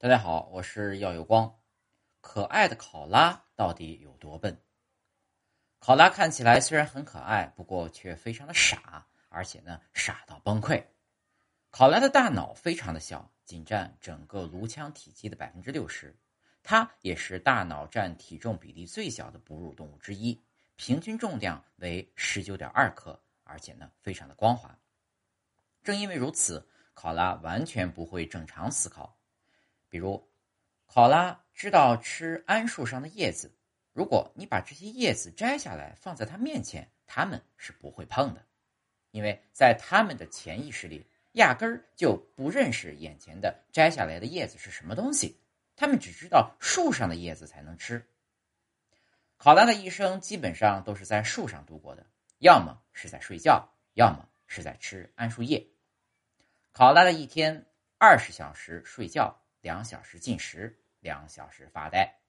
大家好，我是耀有光。可爱的考拉到底有多笨？考拉看起来虽然很可爱，不过却非常的傻，而且呢傻到崩溃。考拉的大脑非常的小，仅占整个颅腔体积的百分之六十，它也是大脑占体重比例最小的哺乳动物之一，平均重量为十九点二克，而且呢非常的光滑。正因为如此，考拉完全不会正常思考。比如，考拉知道吃桉树上的叶子，如果你把这些叶子摘下来放在它面前，它们是不会碰的，因为在他们的潜意识里，压根儿就不认识眼前的摘下来的叶子是什么东西，他们只知道树上的叶子才能吃。考拉的一生基本上都是在树上度过的，要么是在睡觉，要么是在吃桉树叶。考拉的一天二十小时睡觉。两小时进食，两小时发呆。